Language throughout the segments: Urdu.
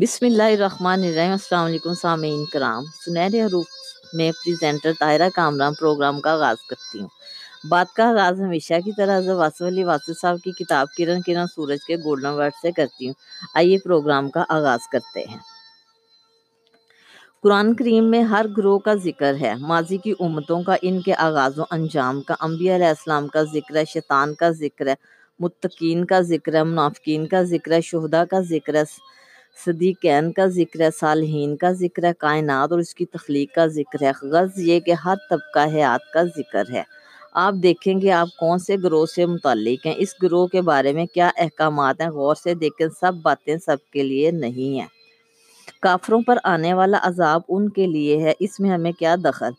بسم اللہ الرحمن الرحیم، السلام علیکم سامعین کرام۔ سنہرے حروف میں پریزنٹر طاہرہ کامران پروگرام کا آغاز کرتی ہوں۔ بات کا آغاز ہمیشہ کی طرح واصف علی واصف صاحب کی کتاب کرن کرن سورج کے گولڈن ورڈ سے کرتی ہوں۔ آئیے پروگرام کا آغاز کرتے ہیں۔ قرآن کریم میں ہر گروہ کا ذکر ہے۔ ماضی کی امتوں کا ان کے آغاز و انجام کا، انبیاء علیہ السلام کا ذکر ہے، شیطان کا ذکر ہے، متقین کا ذکر ہے، منافقین کا ذکر ہے شہدہ کا ذکر ہے۔ صدیقین کا ذکر ہے، صالحین کا ذکر ہے، کائنات اور اس کی تخلیق کا ذکر ہے۔ غرض یہ کہ ہر طبقہ حیات کا ذکر ہے۔ آپ دیکھیں گے آپ کون سے گروہ سے متعلق ہیں؟ اس گروہ کے بارے میں کیا احکامات ہیں؟ غور سے دیکھیں، سب باتیں سب کے لیے نہیں ہیں۔ کافروں پر آنے والا عذاب ان کے لیے ہے۔ اس میں ہمیں کیا دخل؟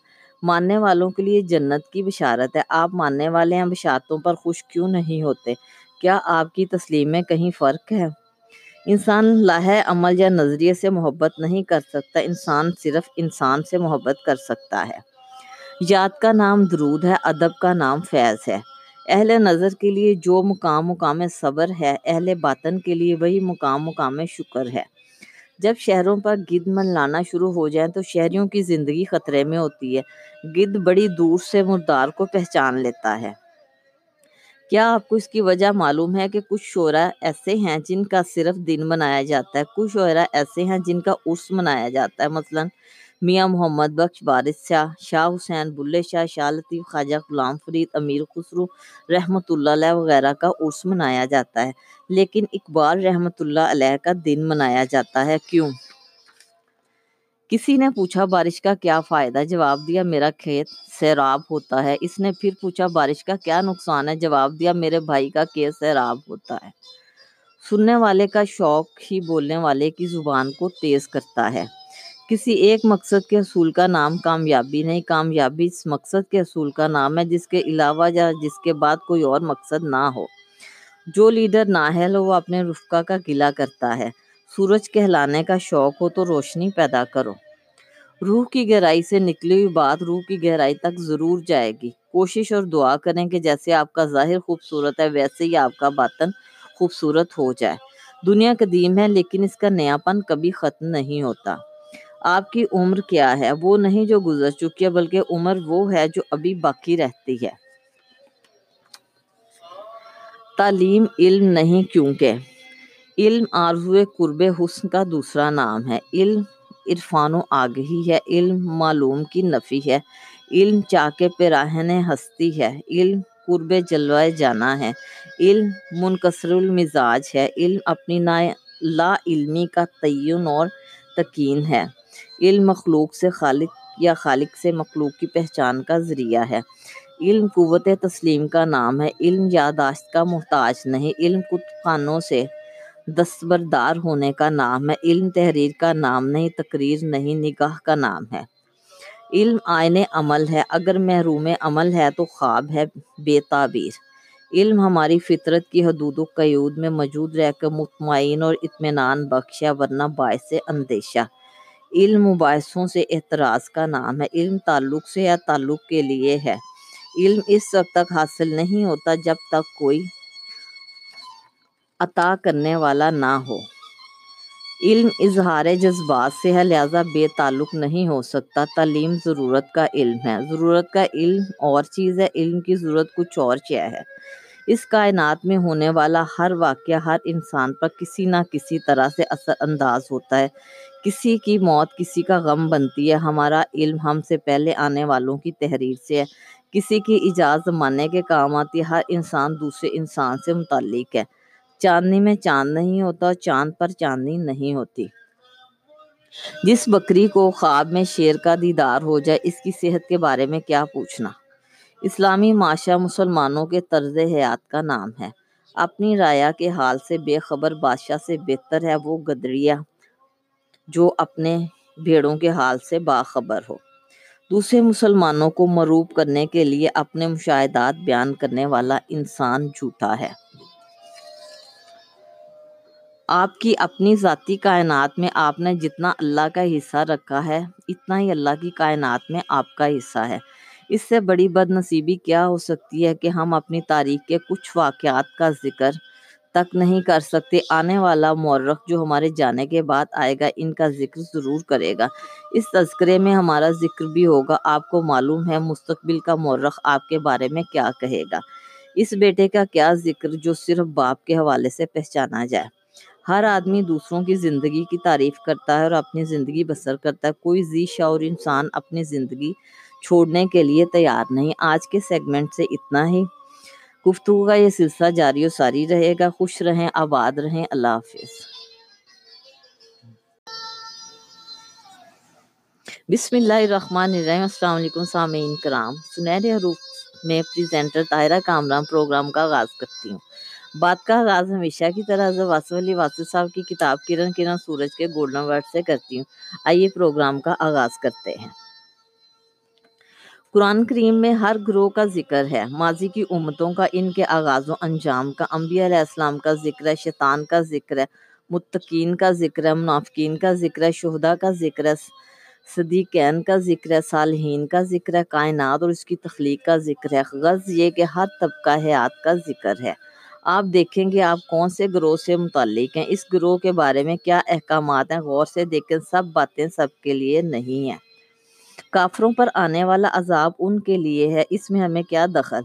ماننے والوں کے لیے جنت کی بشارت ہے۔ آپ ماننے والے ہیں بشارتوں پر خوش کیوں نہیں ہوتے؟ کیا آپ کی تسلیم میں کہیں فرق ہے؟ انسان لاہ عمل یا نظریے سے محبت نہیں کر سکتا، انسان صرف انسان سے محبت کر سکتا ہے۔ یاد کا نام درود ہے، ادب کا نام فیض ہے۔ اہل نظر کے لیے جو مقام مقام صبر ہے، اہل باطن کے لیے وہی مقام مقام شکر ہے۔ جب شہروں پر گد من لانا شروع ہو جائیں تو شہریوں کی زندگی خطرے میں ہوتی ہے۔ گد بڑی دور سے مردار کو پہچان لیتا ہے۔ کیا آپ کو اس کی وجہ معلوم ہے کہ کچھ شعرا ایسے ہیں جن کا صرف دن منایا جاتا ہے؟ کچھ شعرا ایسے ہیں جن کا عرس منایا جاتا ہے، مثلا میاں محمد بخش بارش شاہ شاہ حسین بلے شاہ شاہ لطیف خواجہ غلام فرید، امیر خسرو رحمۃ اللہ علیہ وغیرہ کا عرس منایا جاتا ہے۔ لیکن اقبال رحمۃ اللہ علیہ کا دن منایا جاتا ہے، کیوں؟ کسی نے پوچھا بارش کا کیا فائدہ؟ جواب دیا، میرا کھیت سیراب ہوتا ہے۔ اس نے پھر پوچھا، بارش کا کیا نقصان ہے؟ جواب دیا، میرے بھائی کا کھیت سیراب ہوتا ہے۔ سننے والے کا شوق ہی بولنے والے کی زبان کو تیز کرتا ہے۔ کسی ایک مقصد کے اصول کا نام کامیابی نہیں، کامیابی اس مقصد کے اصول کا نام ہے جس کے علاوہ یا جس کے بعد کوئی اور مقصد نہ ہو۔ جو لیڈر نااہل ہو، وہ اپنے رفقہ کا گلا کرتا ہے۔ سورج کہلانے کا شوق ہو تو روشنی پیدا کرو۔ روح کی گہرائی سے نکلی ہوئی بات روح کی گہرائی تک ضرور جائے گی۔ کوشش اور دعا کریں کہ جیسے آپ کا ظاہر خوبصورت ہے، ویسے ہی آپ کا باطن خوبصورت ہو جائے۔ دنیا قدیم ہے، لیکن اس کا نیا پن کبھی ختم نہیں ہوتا۔ آپ کی عمر کیا ہے؟ وہ نہیں جو گزر چکی ہے، بلکہ عمر وہ ہے جو ابھی باقی رہتی ہے۔ تعلیم، علم نہیں، کیونکہ علم آرزو قرب حسن کا دوسرا نام ہے۔ علم عرفان و آگہی ہے۔ علم معلوم کی نفی ہے۔ علم چاک پراہن ہستی ہے۔ علم قرب جلوہ جانا ہے۔ علم منکسر المزاج ہے۔ علم اپنی نا، لا علمی کا تعین اور تکین ہے۔ علم مخلوق سے خالق یا خالق سے مخلوق کی پہچان کا ذریعہ ہے۔ علم قوت تسلیم کا نام ہے۔ علم یاداشت کا محتاج نہیں۔ علم کتب خانوں سے دستبردار ہونے کا نام ہے۔ علم تحریر کا نام نہیں، تقریر نہیں، نگاہ کا نام ہے۔ علم آئین عمل ہے۔ اگر محروم عمل ہے تو خواب ہے بے تعبیر۔ علم ہماری فطرت کی حدود و قیود میں موجود رہ کر مطمئن اور اطمینان بخش ہے ورنہ باعث اندیشہ۔ علم مباحثوں سے اعتراض کا نام ہے۔ علم تعلق سے یا تعلق کے لیے ہے۔ علم اس وقت تک حاصل نہیں ہوتا جب تک کوئی عطا کرنے والا نہ ہو۔ علم اظہار جذبات سے ہے، لہٰذا بے تعلق نہیں ہو سکتا۔ تعلیم ضرورت کا علم ہے۔ ضرورت کا علم اور چیز ہے، علم کی ضرورت کچھ اور چیز ہے۔ اس کائنات میں ہونے والا ہر واقعہ ہر انسان پر کسی نہ کسی طرح سے اثر انداز ہوتا ہے۔ کسی کی موت کسی کا غم بنتی ہے۔ ہمارا علم ہم سے پہلے آنے والوں کی تحریر سے ہے۔ کسی کی اجازت ماننے کے کام آتی ہے۔ ہر انسان دوسرے انسان سے متعلق ہے۔ چاندنی میں چاند نہیں ہوتا، چاند پر چاندنی نہیں ہوتی۔ جس بکری کو خواب میں شیر کا دیدار ہو جائے، اس کی صحت کے بارے میں کیا پوچھنا؟ اسلامی معاشرہ مسلمانوں کے طرز حیات کا نام ہے۔ اپنی رایا کے حال سے بے خبر، بادشاہ سے بہتر ہے وہ گدڑیا جو اپنے بھیڑوں کے حال سے باخبر ہو۔ دوسرے مسلمانوں کو مروب کرنے کے لیے اپنے مشاہدات بیان کرنے والا انسان جھوٹا ہے۔ آپ کی اپنی ذاتی کائنات میں آپ نے جتنا اللہ کا حصہ رکھا ہے، اتنا ہی اللہ کی کائنات میں آپ کا حصہ ہے۔ اس سے بڑی بد نصیبی کیا ہو سکتی ہے کہ ہم اپنی تاریخ کے کچھ واقعات کا ذکر تک نہیں کر سکتے؟ آنے والا مورخ جو ہمارے جانے کے بعد آئے گا، ان کا ذکر ضرور کرے گا۔ اس تذکرے میں ہمارا ذکر بھی ہوگا۔ آپ کو معلوم ہے مستقبل کا مورخ آپ کے بارے میں کیا کہے گا۔ اس بیٹے کا کیا ذکر جو صرف باپ کے حوالے سے پہچانا جائے؟ ہر آدمی دوسروں کی زندگی کی تعریف کرتا ہے اور اپنی زندگی بسر کرتا ہے۔ کوئی ذی شعور انسان اپنی زندگی چھوڑنے کے لیے تیار نہیں۔ آج کے سیگمنٹ سے اتنا ہی۔ گفتگو کا یہ سلسلہ جاری و ساری رہے گا۔ خوش رہیں، آباد رہیں۔ اللہ حافظ۔ بسم اللہ الرحمن الرحیم۔ السلام علیکم سامعین کرام۔ سنہرے حروف میں پریزنٹر طاہرہ کامران پروگرام کا آغاز کرتی ہوں۔ بات کا آغاز ہمیشہ کی طرح حضرت واسف علی واسف صاحب کی کتاب کرن کرن سورج کے گولڈن ورڈ سے کرتی ہوں آئیے پروگرام کا آغاز کرتے ہیں قرآن کریم میں ہر گروہ کا ذکر ہے ماضی کی امتوں کا ان کے آغاز و انجام کا انبیاء علیہ السلام کا ذکر ہے شیطان کا ذکر ہے متقین کا ذکر ہے منافقین کا ذکر ہے شہدہ کا ذکر ہے صدیقین کا ذکر ہے صالحین کا ذکر ہے کائنات اور اس کی تخلیق کا ذکر ہے غرض یہ کہ ہر طبقہ حیات کا ذکر ہے آپ دیکھیں گے آپ کون سے گروہ سے متعلق ہیں؟ اس گروہ کے بارے میں کیا احکامات ہیں؟ غور سے دیکھیں، سب باتیں سب کے لیے نہیں ہیں۔ کافروں پر آنے والا عذاب ان کے لیے ہے، اس میں ہمیں کیا دخل؟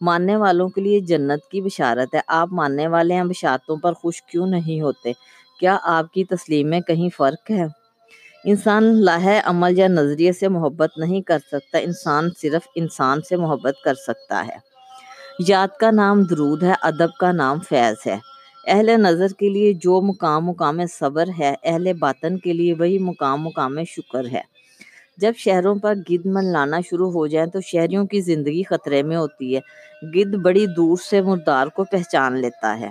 ماننے والوں کے لیے جنت کی بشارت ہے۔ آپ ماننے والے ہیں بشارتوں پر خوش کیوں نہیں ہوتے؟ کیا آپ کی تسلیم میں کہیں فرق ہے؟ انسان لاہ عمل یا نظریے سے محبت نہیں کر سکتا، انسان صرف انسان سے محبت کر سکتا ہے۔ یاد کا نام درود ہے، ادب کا نام فیض ہے۔ اہل نظر کے لیے جو مقام مقام صبر ہے، اہل باطن کے لیے وہی مقام مقام شکر ہے۔ جب شہروں پر گد من لانا شروع ہو جائیں تو شہریوں کی زندگی خطرے میں ہوتی ہے۔ گد بڑی دور سے مردار کو پہچان لیتا ہے۔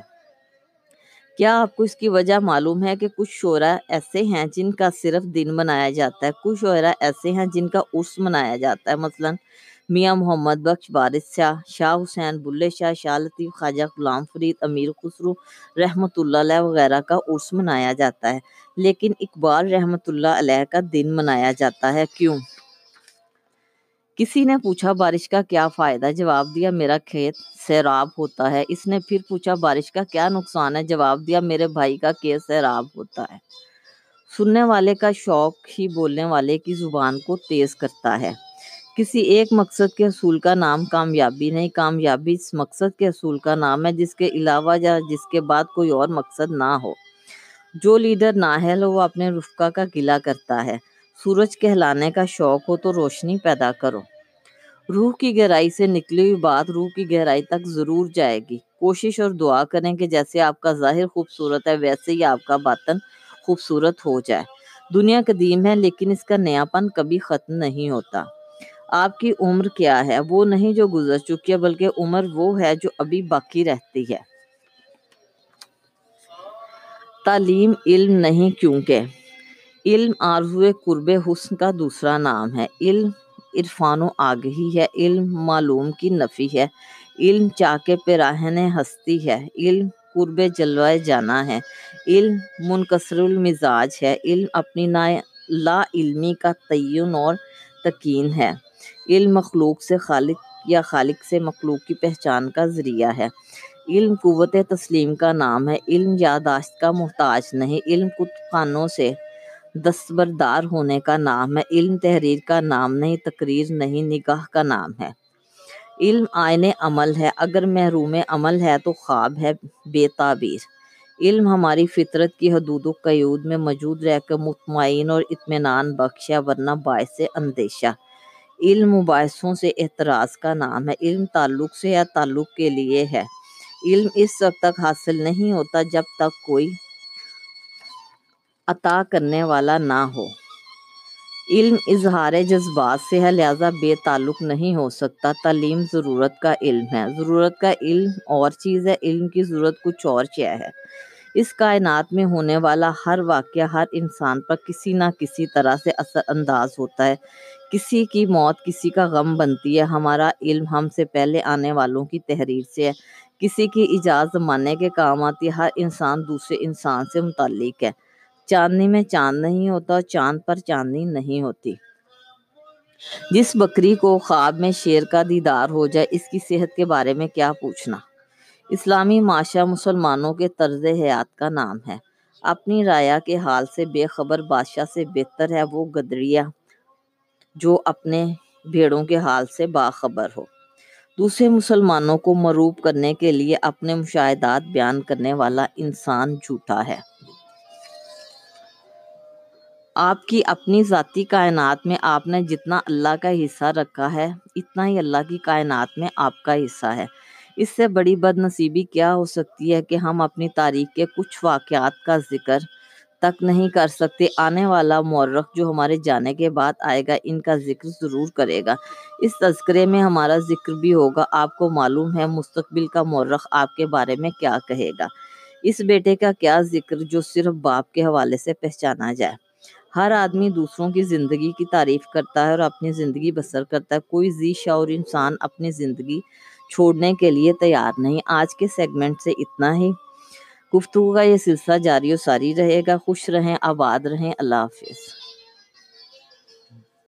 کیا آپ کو اس کی وجہ معلوم ہے کہ کچھ شعرا ایسے ہیں جن کا صرف دن منایا جاتا ہے؟ کچھ شعرا ایسے ہیں جن کا عرس منایا جاتا ہے۔ مثلا میاں محمد بخش بارش شاہ شاہ حسین، بلے شاہ شاہ لطیف، خواجہ غلام فرید، امیر خسرو رحمۃ اللہ علیہ وغیرہ کا عرس منایا جاتا ہے۔ لیکن اقبال رحمۃ اللہ علیہ کا دن منایا جاتا ہے۔ کیوں؟ کسی نے پوچھا بارش کا کیا فائدہ؟ جواب دیا، میرا کھیت سیراب ہوتا ہے۔ اس نے پھر پوچھا، بارش کا کیا نقصان ہے؟ جواب دیا، میرے بھائی کا کھیت سیراب ہوتا ہے۔ سننے والے کا شوق ہی بولنے والے کی زبان کو تیز کرتا ہے۔ کسی ایک مقصد کے حصول کا نام کامیابی نہیں۔ کامیابی اس مقصد کے حصول کا نام ہے جس کے علاوہ یا جس کے بعد کوئی اور مقصد نہ ہو۔ جو لیڈر نااہل ہو، وہ اپنے رفقہ کا گلا کرتا ہے۔ سورج کہلانے کا شوق ہو، تو روشنی پیدا کرو۔ روح کی گہرائی سے نکلی ہوئی بات روح کی گہرائی تک ضرور جائے گی۔ کوشش اور دعا کریں کہ جیسے آپ کا ظاہر خوبصورت ہے، ویسے ہی آپ کا باطن خوبصورت ہو جائے۔ دنیا قدیم ہے، لیکن اس کا نیا پن کبھی ختم نہیں ہوتا۔ آپ کی عمر کیا ہے؟ وہ نہیں جو گزر چکی ہے، بلکہ عمر وہ ہے جو ابھی باقی رہتی ہے۔ تعلیم علم نہیں کیونکہ۔ علم آرزو قرب حسن کا دوسرا نام ہے۔ علم عرفان و آگہی ہے۔ علم معلوم کی نفی ہے۔ علم چاکے پیراہن ہستی ہے۔ علم قرب جلوہ جانا ہے۔ علم منکسر المزاج ہے۔ علم اپنی لا علمی کا تعین اور تکین ہے۔ علم مخلوق سے خالق یا خالق سے مخلوق کی پہچان کا ذریعہ ہے۔ علم قوت تسلیم کا نام ہے۔ علم یاداشت کا محتاج نہیں۔ علم کتب خانوں سے دستبردار ہونے کا نام ہے۔ علم تحریر کا نام نہیں، تقریر نہیں، نگاہ کا نام ہے۔ علم آئین عمل ہے۔ اگر محروم عمل ہے تو خواب ہے بے تعبیر۔ علم ہماری فطرت کی حدود و قیود میں موجود رہ کر مطمئن اور اطمینان بخش ہے ورنہ باعث اندیشہ۔ علم مباحثوں سے اعتراض کا نام ہے۔ علم تعلق سے یا تعلق کے لیے ہے۔ علم اس وقت تک حاصل نہیں ہوتا جب تک کوئی عطا کرنے والا نہ ہو۔ علم اظہار جذبات سے ہے، لہذا بے تعلق نہیں ہو سکتا۔ تعلیم ضرورت کا علم ہے۔ ضرورت کا علم اور چیز ہے، علم کی ضرورت کچھ اور چیز ہے۔ اس کائنات میں ہونے والا ہر واقعہ ہر انسان پر کسی نہ کسی طرح سے اثر انداز ہوتا ہے۔ کسی کی موت کسی کا غم بنتی ہے۔ ہمارا علم ہم سے پہلے آنے والوں کی تحریر سے ہے۔ کسی کی اجازت ماننے کے کام آتی ہے۔ ہر انسان دوسرے انسان سے متعلق ہے۔ چاندنی میں چاند نہیں ہوتا چاند پر چاندنی نہیں ہوتی۔ جس بکری کو خواب میں شیر کا دیدار ہو جائے، اس کی صحت کے بارے میں کیا پوچھنا؟ اسلامی معاشرہ مسلمانوں کے طرز حیات کا نام ہے۔ اپنی رایا کے حال سے بے خبر، بادشاہ سے بہتر ہے، وہ گدڑیا جو اپنے بھیڑوں کے حال سے باخبر ہو۔ دوسرے مسلمانوں کو مروب کرنے کے لیے اپنے مشاہدات بیان کرنے والا انسان جھوٹا ہے۔ آپ کی اپنی ذاتی کائنات میں آپ نے جتنا اللہ کا حصہ رکھا ہے، اتنا ہی اللہ کی کائنات میں آپ کا حصہ ہے۔ اس سے بڑی بد نصیبی کیا ہو سکتی ہے کہ ہم اپنی تاریخ کے کچھ واقعات کا ذکر تک نہیں کر سکتے۔ آنے والا مورخ جو ہمارے جانے کے بعد آئے گا، ان کا ذکر ضرور کرے گا۔ اس تذکرے میں ہمارا ذکر بھی ہوگا۔ آپ کو معلوم ہے مستقبل کا مورخ آپ کے بارے میں کیا کہے گا۔ اس بیٹے کا کیا ذکر جو صرف باپ کے حوالے سے پہچانا جائے؟ ہر آدمی دوسروں کی زندگی کی تعریف کرتا ہے اور اپنی زندگی بسر کرتا ہے۔ کوئی ذی شعور انسان اپنی زندگی چھوڑنے کے لیے تیار نہیں۔ آج کے سیگمنٹ سے اتنا ہی۔ گفتگو کا یہ سلسلہ جاری و ساری رہے گا۔ خوش رہیں، آباد رہیں۔ اللہ حافظ۔